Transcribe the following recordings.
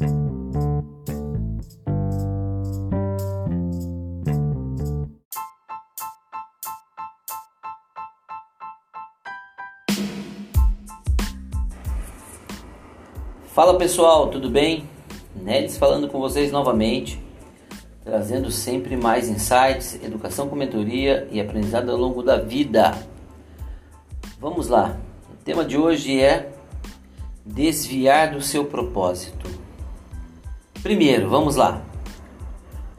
Fala pessoal, tudo bem? Nelis falando com vocês novamente, trazendo sempre mais insights, educação com mentoria e aprendizado ao longo da vida. Vamos lá, o tema de hoje é desviar do seu propósito. Primeiro, vamos lá.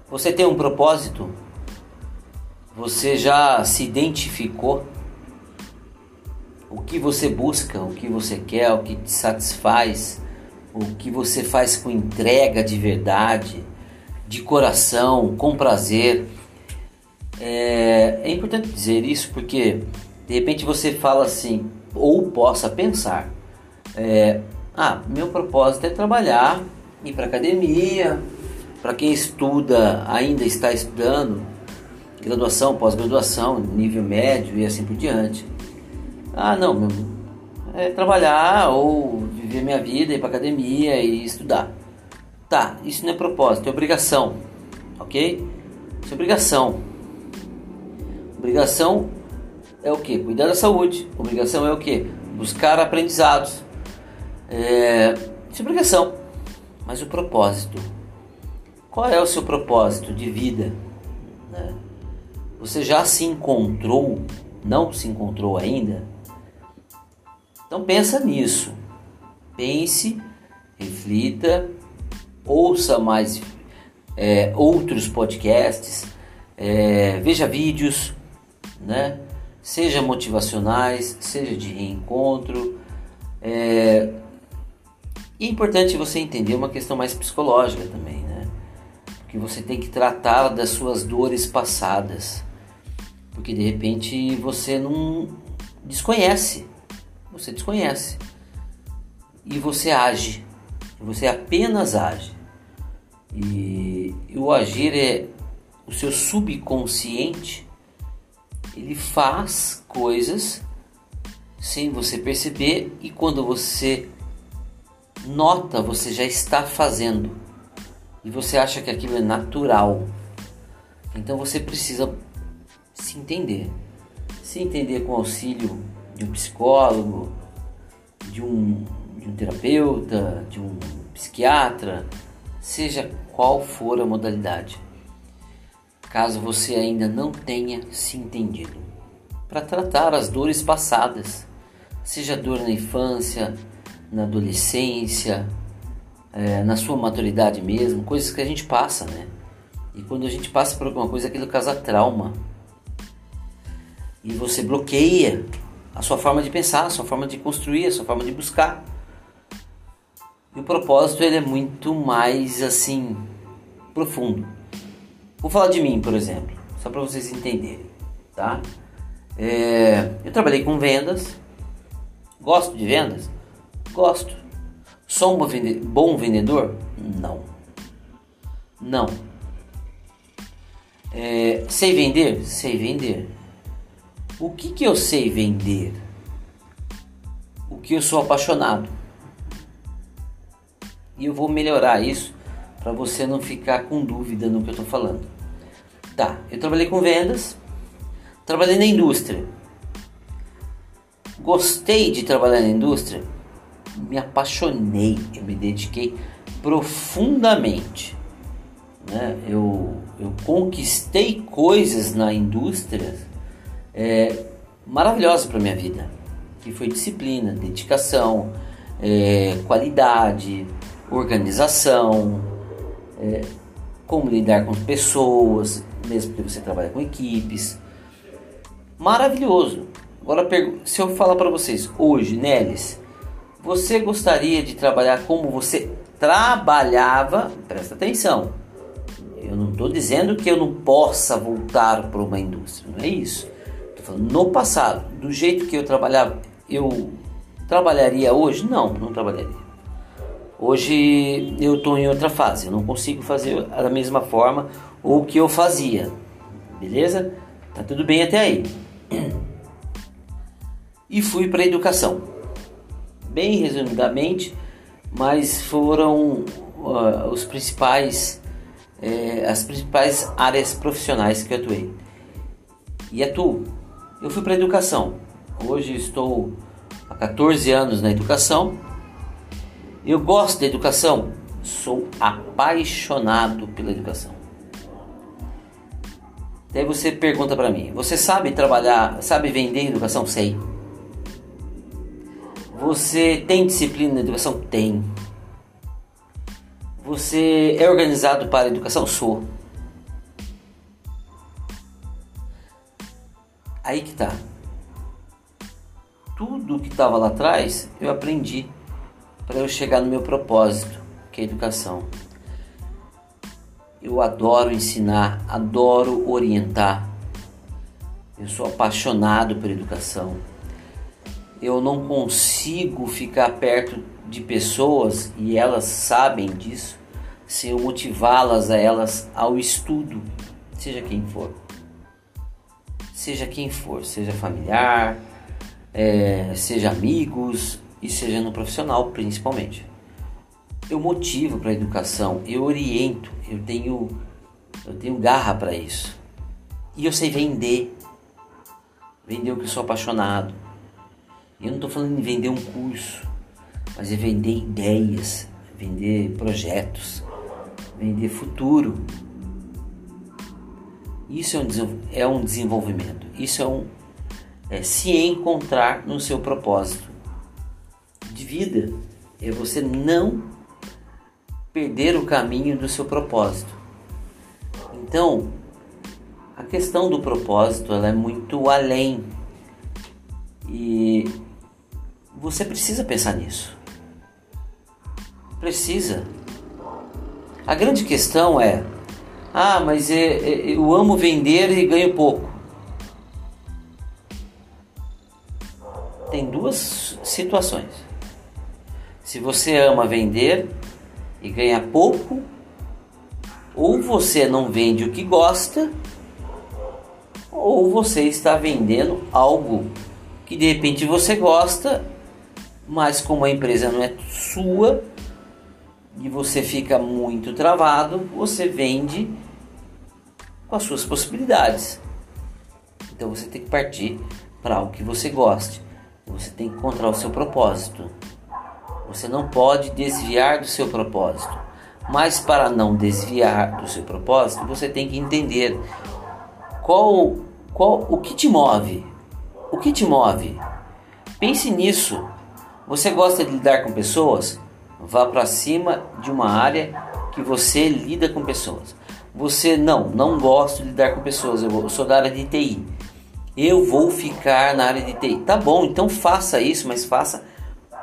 Você tem um propósito? Você já se identificou? O que você busca, o que você quer, o que te satisfaz? o que você faz com entrega de verdade, de coração, com prazer. É, é importante dizer isso porque de repente você fala assim, ou possa pensar: é, ah, meu propósito é trabalhar, ir para academia. Para quem estuda, ainda está estudando, graduação, pós-graduação, nível médio e assim por diante. Ah, não, é trabalhar ou viver minha vida, ir para academia e estudar. Tá, isso não é propósito, é obrigação, ok? Isso é obrigação. Obrigação é o que? Cuidar da saúde. Obrigação é o que? Buscar aprendizados. É, isso é obrigação. Mas o propósito. Qual é o seu propósito de vida? Né? Você já se encontrou? Não se encontrou ainda? Então pensa nisso pense, reflita, ouça mais é, outros podcasts, é, veja vídeos, né? seja motivacionais, seja de reencontro. É, é importante você entender uma questão mais psicológica também, né? Porque você tem que tratar das suas dores passadas. Porque de repente você não desconhece. Você desconhece e você age. Você apenas age. E, e o agir é o seu subconsciente. Ele faz coisas sem você perceber e quando você nota, você já está fazendo. E você acha que aquilo é natural. Então você precisa se entender. Se entender com auxílio de um psicólogo, de um de um terapeuta, de um psiquiatra, seja qual for a modalidade. Caso você ainda não tenha se entendido, para tratar as dores passadas, seja dor na infância, na adolescência, é, na sua maturidade mesmo, coisas que a gente passa, né? E quando a gente passa por alguma coisa, aquilo causa trauma. E você bloqueia a sua forma de pensar, a sua forma de construir, a sua forma de buscar. E o propósito ele é muito mais assim profundo. Vou falar de mim, por exemplo, só para vocês entenderem, tá? É, eu trabalhei com vendas, gosto de vendas, gosto. Sou um bom vendedor? Não, não. É, sei vender? Sei vender. O que que eu sei vender? O que eu sou apaixonado e eu vou melhorar isso para você não ficar com dúvida no que eu estou falando. Tá, eu trabalhei com vendas, trabalhei na indústria. Gostei de trabalhar na indústria, me apaixonei, eu me dediquei profundamente. Né? Eu, eu conquistei coisas na indústria é, maravilhosas para minha vida, que foi disciplina, dedicação, é, qualidade, organização, é, como lidar com pessoas, mesmo que você trabalhe com equipes. Maravilhoso. Agora, se eu falar para vocês hoje, Nelis, você gostaria de trabalhar como você trabalhava? Presta atenção. Eu não estou dizendo que eu não possa voltar para uma indústria, não é isso. Estou falando no passado, do jeito que eu trabalhava, eu trabalharia hoje? Não, não trabalharia. Hoje eu estou em outra fase, eu não consigo fazer da mesma forma o que eu fazia, beleza? Tá tudo bem até aí. E fui para a educação. Bem resumidamente, mas foram uh, os principais, eh, as principais áreas profissionais que eu atuei. E atuo. Eu fui para a educação. Hoje estou há 14 anos na educação. Eu gosto da educação. Sou apaixonado pela educação. Daí você pergunta para mim: você sabe trabalhar, sabe vender educação? Sei. Você tem disciplina na educação? Tem. Você é organizado para a educação? Sou. Aí que tá. Tudo que estava lá atrás eu aprendi para eu chegar no meu propósito, que é a educação. Eu adoro ensinar, adoro orientar. Eu sou apaixonado por educação. Eu não consigo ficar perto de pessoas e elas sabem disso se eu motivá-las a elas ao estudo, seja quem for. Seja quem for, seja familiar, é, seja amigos e seja no profissional principalmente eu motivo para a educação, eu oriento, eu tenho, eu tenho garra para isso. E eu sei vender. Vender o que eu sou apaixonado. Eu não estou falando em vender um curso, mas é vender ideias, vender projetos, vender futuro. Isso é um, é um desenvolvimento. Isso é um é se encontrar no seu propósito de vida. É você não perder o caminho do seu propósito. Então, a questão do propósito ela é muito além e você precisa pensar nisso. Precisa. A grande questão é: ah, mas é, é, eu amo vender e ganho pouco. Tem duas situações. Se você ama vender e ganha pouco, ou você não vende o que gosta, ou você está vendendo algo que de repente você gosta, mas como a empresa não é sua e você fica muito travado, você vende com as suas possibilidades. Então você tem que partir para algo que você goste. Você tem que encontrar o seu propósito. Você não pode desviar do seu propósito. Mas para não desviar do seu propósito, você tem que entender qual, qual o que te move. O que te move? Pense nisso. Você gosta de lidar com pessoas? Vá para cima de uma área que você lida com pessoas. Você não, não gosto de lidar com pessoas. Eu sou da área de TI. Eu vou ficar na área de TI. Tá bom, então faça isso, mas faça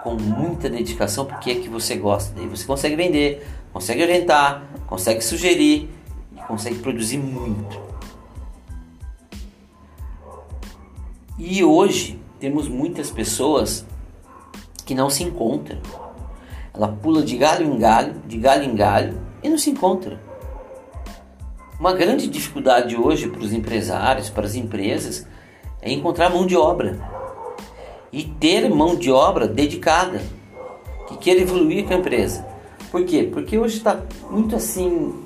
com muita dedicação porque é que você gosta. Daí você consegue vender, consegue orientar, consegue sugerir e consegue produzir muito. E hoje temos muitas pessoas que não se encontram. Ela pula de galho em galho, de galho em galho e não se encontra. Uma grande dificuldade hoje para os empresários, para as empresas, é encontrar mão de obra e ter mão de obra dedicada que queira evoluir com a empresa. Por quê? Porque hoje está muito assim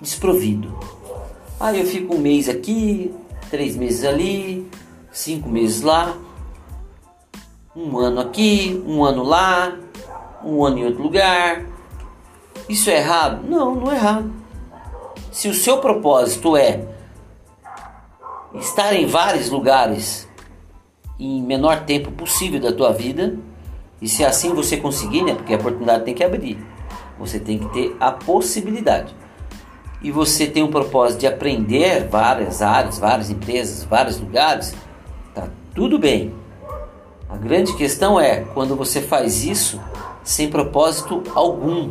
desprovido. Ah, eu fico um mês aqui, três meses ali, cinco meses lá, um ano aqui, um ano lá, um ano em outro lugar. Isso é errado? Não, não é errado. Se o seu propósito é estar em vários lugares em menor tempo possível da tua vida. E se assim você conseguir, né? Porque a oportunidade tem que abrir. Você tem que ter a possibilidade. E você tem um propósito de aprender várias áreas, várias empresas, vários lugares, tá tudo bem. A grande questão é quando você faz isso sem propósito algum,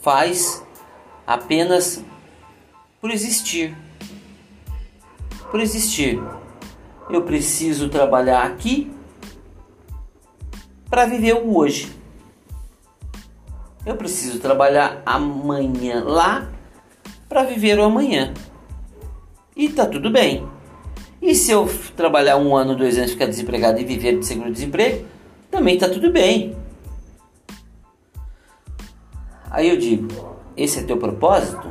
faz apenas por existir. Por existir eu preciso trabalhar aqui para viver o hoje. Eu preciso trabalhar amanhã lá para viver o amanhã. E tá tudo bem. E se eu trabalhar um ano, dois anos, ficar desempregado e viver de seguro-desemprego, também tá tudo bem. Aí eu digo, esse é teu propósito?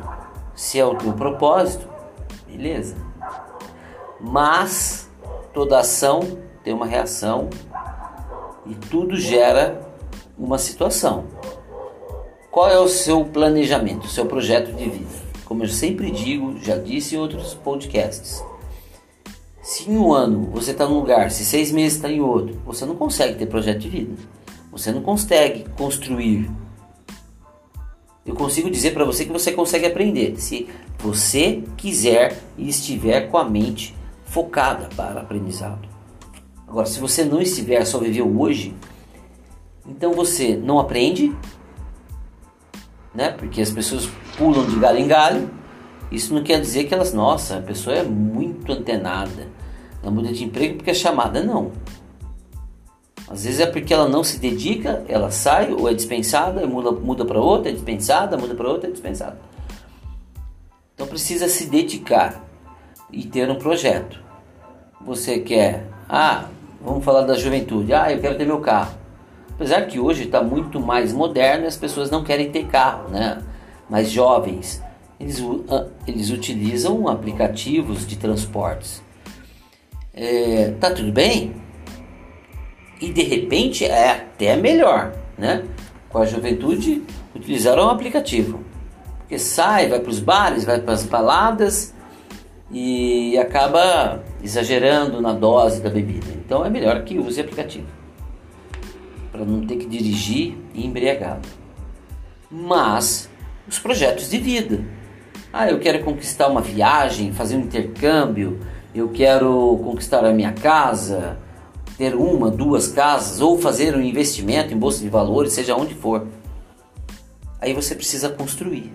Se é o teu propósito, beleza. Mas toda ação tem uma reação e tudo gera uma situação. Qual é o seu planejamento, seu projeto de vida? Como eu sempre digo, já disse em outros podcasts. Se em um ano você está num lugar, se seis meses está em outro, você não consegue ter projeto de vida. Você não consegue construir. Eu consigo dizer para você que você consegue aprender se você quiser e estiver com a mente focada para aprendizado. Agora, se você não estiver, só viver o hoje, então você não aprende, né? Porque as pessoas pulam de galho em galho. Isso não quer dizer que elas, nossa, a pessoa é muito antenada. Ela muda de emprego porque é chamada, não. Às vezes é porque ela não se dedica, ela sai ou é dispensada, muda, muda para outra, é dispensada, muda para outra, é dispensada. Então precisa se dedicar e ter um projeto. Você quer, ah, Vamos falar da juventude. Ah, eu quero ter meu carro. Apesar que hoje está muito mais moderno e as pessoas não querem ter carro, né? Mas jovens, eles, ah, eles utilizam aplicativos de transportes. É, tá tudo bem? E de repente é até melhor, né? Com a juventude utilizaram um aplicativo. Porque sai, vai para os bares, vai para as baladas e acaba exagerando na dose da bebida. Então é melhor que use aplicativo para não ter que dirigir e embriagado. Mas os projetos de vida. Ah, eu quero conquistar uma viagem, fazer um intercâmbio, eu quero conquistar a minha casa, ter uma, duas casas ou fazer um investimento em bolsa de valores, seja onde for. Aí você precisa construir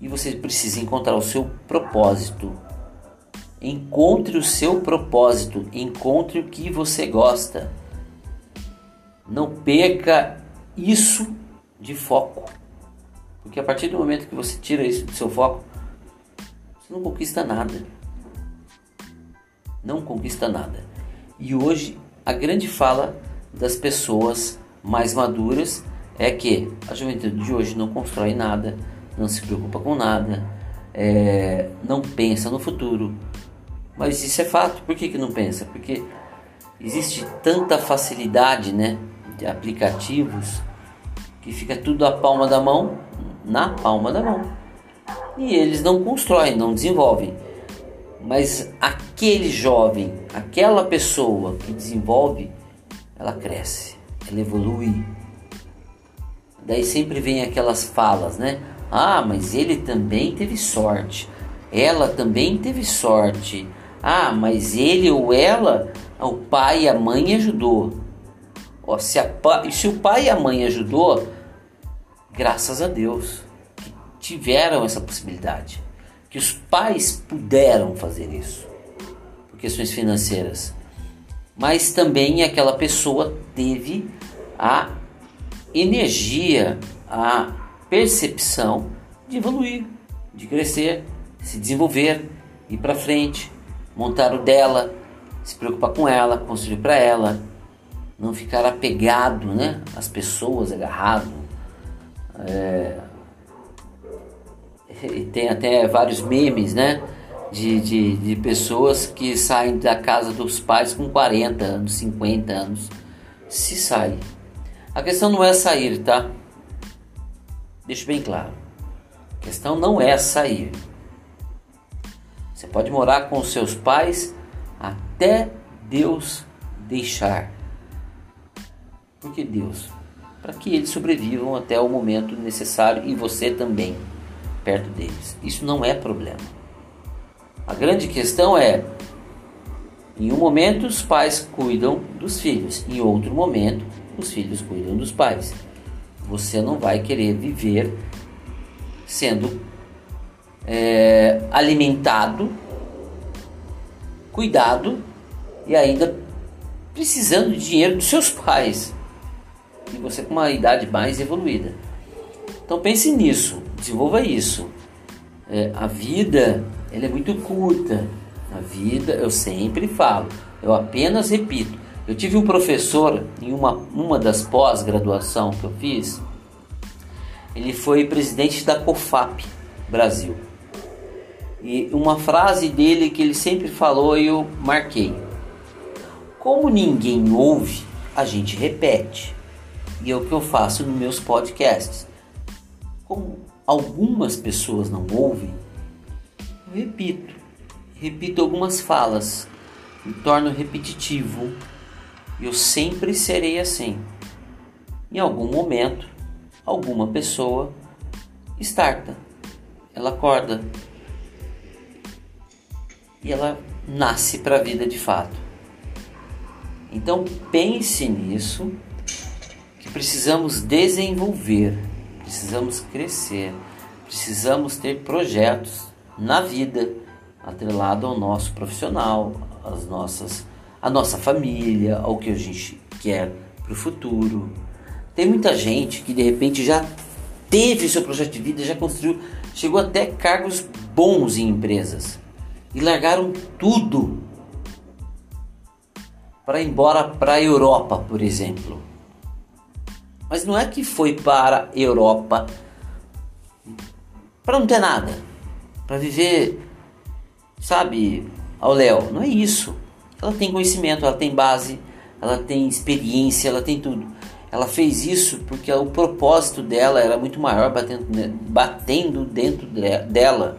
e você precisa encontrar o seu propósito. Encontre o seu propósito, encontre o que você gosta. Não perca isso de foco. Porque a partir do momento que você tira isso do seu foco, você não conquista nada. Não conquista nada. E hoje a grande fala das pessoas mais maduras é que a juventude de hoje não constrói nada, não se preocupa com nada, é, não pensa no futuro. Mas isso é fato. Por que, que não pensa? Porque existe tanta facilidade né, de aplicativos que fica tudo à palma da mão, na palma da mão. E eles não constroem, não desenvolvem. Mas aquele jovem, aquela pessoa que desenvolve, ela cresce, ela evolui. Daí sempre vem aquelas falas, né? Ah, mas ele também teve sorte. Ela também teve sorte. Ah, mas ele ou ela, o pai e a mãe ajudou. Ó, se, se o pai e a mãe ajudou, graças a Deus que tiveram essa possibilidade, que os pais puderam fazer isso por questões financeiras. Mas também aquela pessoa teve a energia, a percepção de evoluir, de crescer, se desenvolver, ir para frente, montar o dela, se preocupar com ela, construir para ela, não ficar apegado, né, às pessoas, agarrado. É... E tem até vários memes, né, de, de, de pessoas que saem da casa dos pais com 40 anos, 50 anos, se sai. A questão não é sair, tá? Deixe bem claro. A questão não é sair. Você pode morar com seus pais até Deus deixar. Por que Deus? Para que eles sobrevivam até o momento necessário e você também perto deles. Isso não é problema. A grande questão é: em um momento os pais cuidam dos filhos, em outro momento os filhos cuidam dos pais você não vai querer viver sendo é, alimentado, cuidado e ainda precisando de dinheiro dos seus pais. E você com uma idade mais evoluída. Então pense nisso, desenvolva isso. É, a vida ela é muito curta. A vida, eu sempre falo, eu apenas repito, eu tive um professor em uma, uma das pós-graduação que eu fiz, ele foi presidente da COFAP Brasil. E uma frase dele que ele sempre falou e eu marquei. Como ninguém ouve, a gente repete. E é o que eu faço nos meus podcasts. Como algumas pessoas não ouvem, eu repito. Repito algumas falas. Me torno repetitivo. Eu sempre serei assim. Em algum momento, alguma pessoa starta. Ela acorda. E ela nasce para a vida de fato. Então pense nisso, que precisamos desenvolver, precisamos crescer, precisamos ter projetos na vida atrelado ao nosso profissional, às nossas, a nossa família, ao que a gente quer para o futuro. Tem muita gente que de repente já teve seu projeto de vida, já construiu, chegou até cargos bons em empresas e largaram tudo para ir embora para a Europa, por exemplo. Mas não é que foi para a Europa para não ter nada, para viver, sabe, ao Léo. Não é isso. Ela tem conhecimento, ela tem base, ela tem experiência, ela tem tudo. Ela fez isso porque o propósito dela era muito maior batendo, batendo dentro dela.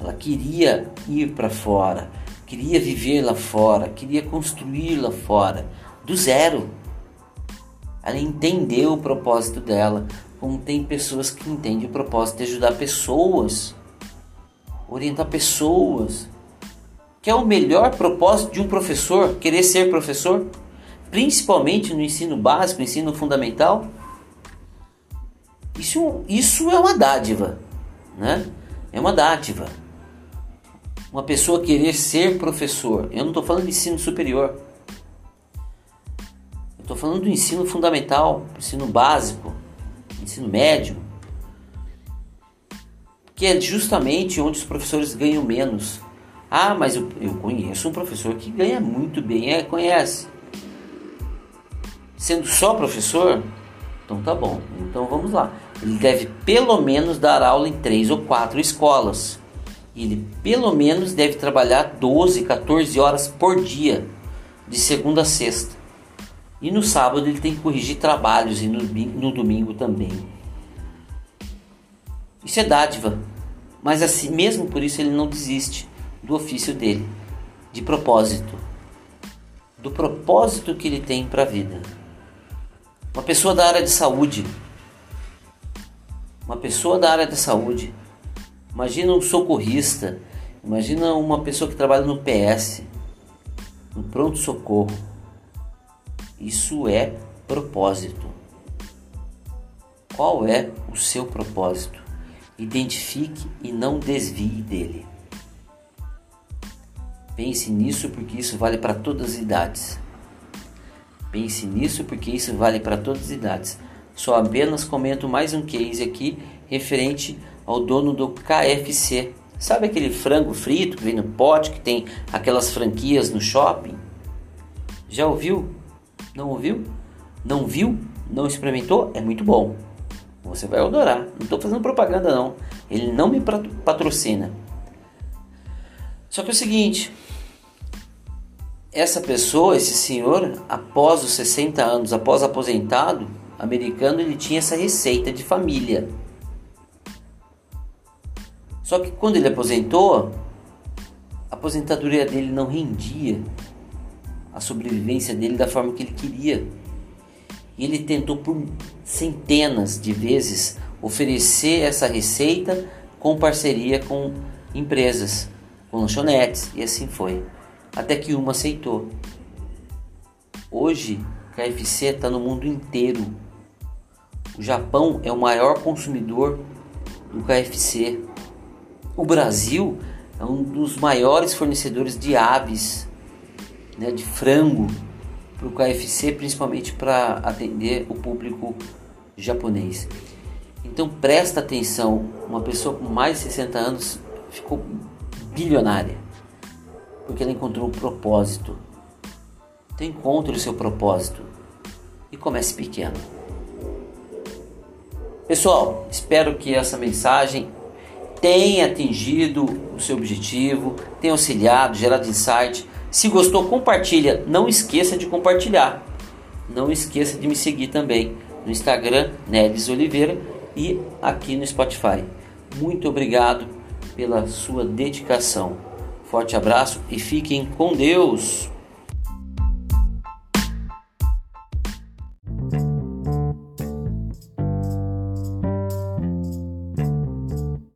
Ela queria ir para fora queria viver lá fora, queria construir lá fora, do zero. Ela entendeu o propósito dela, como tem pessoas que entendem o propósito de ajudar pessoas, orientar pessoas. Que é o melhor propósito de um professor, querer ser professor, principalmente no ensino básico, ensino fundamental. Isso, isso é uma dádiva, né? É uma dádiva uma pessoa querer ser professor. Eu não estou falando de ensino superior. Estou falando do ensino fundamental, ensino básico, ensino médio. Que é justamente onde os professores ganham menos. Ah, mas eu, eu conheço um professor que ganha muito bem. É, conhece. Sendo só professor, então tá bom. Então vamos lá. Ele deve pelo menos dar aula em três ou quatro escolas ele pelo menos deve trabalhar 12, 14 horas por dia, de segunda a sexta. E no sábado ele tem que corrigir trabalhos e no, no domingo também. Isso é dádiva, mas assim, mesmo por isso ele não desiste do ofício dele, de propósito, do propósito que ele tem para a vida. Uma pessoa da área de saúde, uma pessoa da área de saúde Imagina um socorrista, imagina uma pessoa que trabalha no PS, no pronto-socorro. Isso é propósito. Qual é o seu propósito? Identifique e não desvie dele. Pense nisso porque isso vale para todas as idades. Pense nisso porque isso vale para todas as idades. Só apenas comento mais um case aqui referente ao dono do KFC. Sabe aquele frango frito que vem no pote, que tem aquelas franquias no shopping? Já ouviu? Não ouviu? Não viu? Não experimentou? É muito bom. Você vai adorar. Não estou fazendo propaganda não. Ele não me patrocina. Só que é o seguinte, essa pessoa, esse senhor, após os 60 anos, após aposentado, americano, ele tinha essa receita de família. Só que quando ele aposentou, a aposentadoria dele não rendia a sobrevivência dele da forma que ele queria. E ele tentou por centenas de vezes oferecer essa receita com parceria com empresas, com lanchonetes, e assim foi. Até que uma aceitou. Hoje, KFC está no mundo inteiro. O Japão é o maior consumidor do KFC. O Brasil é um dos maiores fornecedores de aves, né, de frango para o KFC, principalmente para atender o público japonês. Então presta atenção, uma pessoa com mais de 60 anos ficou bilionária, porque ela encontrou um propósito. Então encontre o seu propósito e comece pequeno. Pessoal, espero que essa mensagem tenha atingido o seu objetivo, tenha auxiliado, gerado insight. Se gostou, compartilha. Não esqueça de compartilhar. Não esqueça de me seguir também no Instagram, Nelis Oliveira, e aqui no Spotify. Muito obrigado pela sua dedicação. Forte abraço e fiquem com Deus!